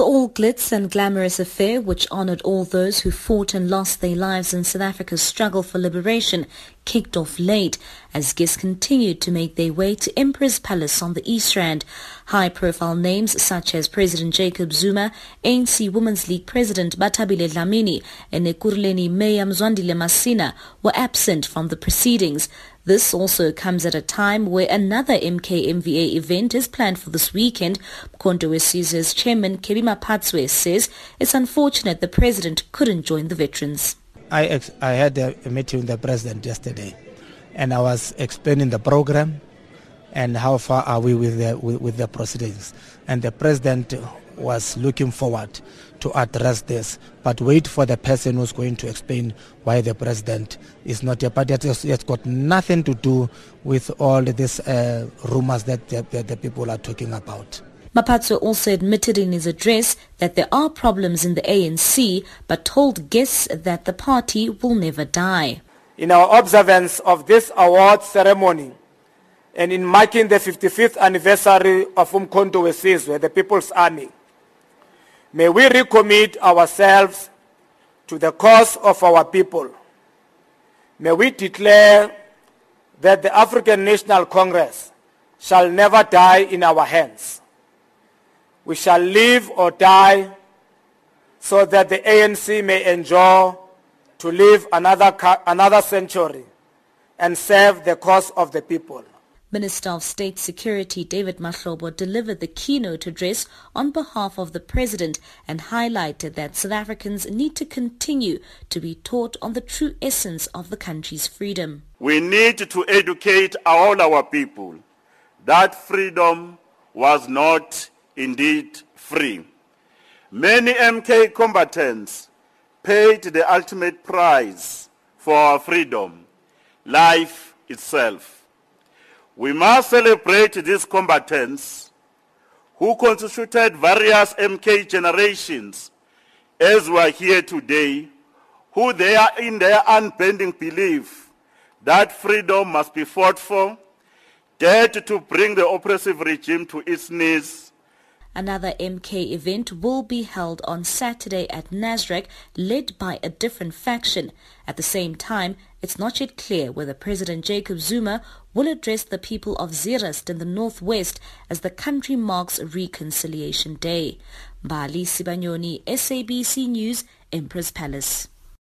The all glitz and glamorous affair, which honored all those who fought and lost their lives in South Africa's struggle for liberation, kicked off late as guests continued to make their way to Emperor's Palace on the East Rand. High-profile names such as President Jacob Zuma, ANC Women's League President Bathabile Dlamini, and Ekurhuleni Mayor Mzwandile Masina were absent from the proceedings. This also comes at a time where another MKMVA event is planned for this weekend. Mkhonto weSizwe's chairman Kebby Maphatsoe says it's unfortunate the president couldn't join the veterans. I, ex- I had a meeting with the president yesterday and I was explaining the program and how far are we with the, with, with the proceedings. And the president was looking forward to address this, but wait for the person who's going to explain why the president is not here. But it has got nothing to do with all these uh, rumors that the, that the people are talking about. Maphatsoe also admitted in his address that there are problems in the ANC, but told guests that the party will never die. In our observance of this award ceremony, and in marking the 55th anniversary of Umkhonto weSizwe, the People's Army, May we recommit ourselves to the cause of our people. May we declare that the African National Congress shall never die in our hands. We shall live or die so that the ANC may enjoy to live another, another century and serve the cause of the people. Minister of State Security David Mahlobo delivered the keynote address on behalf of the President and highlighted that South Africans need to continue to be taught on the true essence of the country's freedom. We need to educate all our people that freedom was not indeed free. Many MK combatants paid the ultimate price for our freedom, life itself. We must celebrate these combatants who constituted various MK generations as we are here today, who they are in their unbending belief that freedom must be fought for, dared to bring the oppressive regime to its knees, Another MK event will be held on Saturday at Nasrec, led by a different faction. At the same time, it's not yet clear whether President Jacob Zuma will address the people of Zeerust in the northwest as the country marks Reconciliation Day. Bali Sibanyoni, SABC News, Emperor's Palace.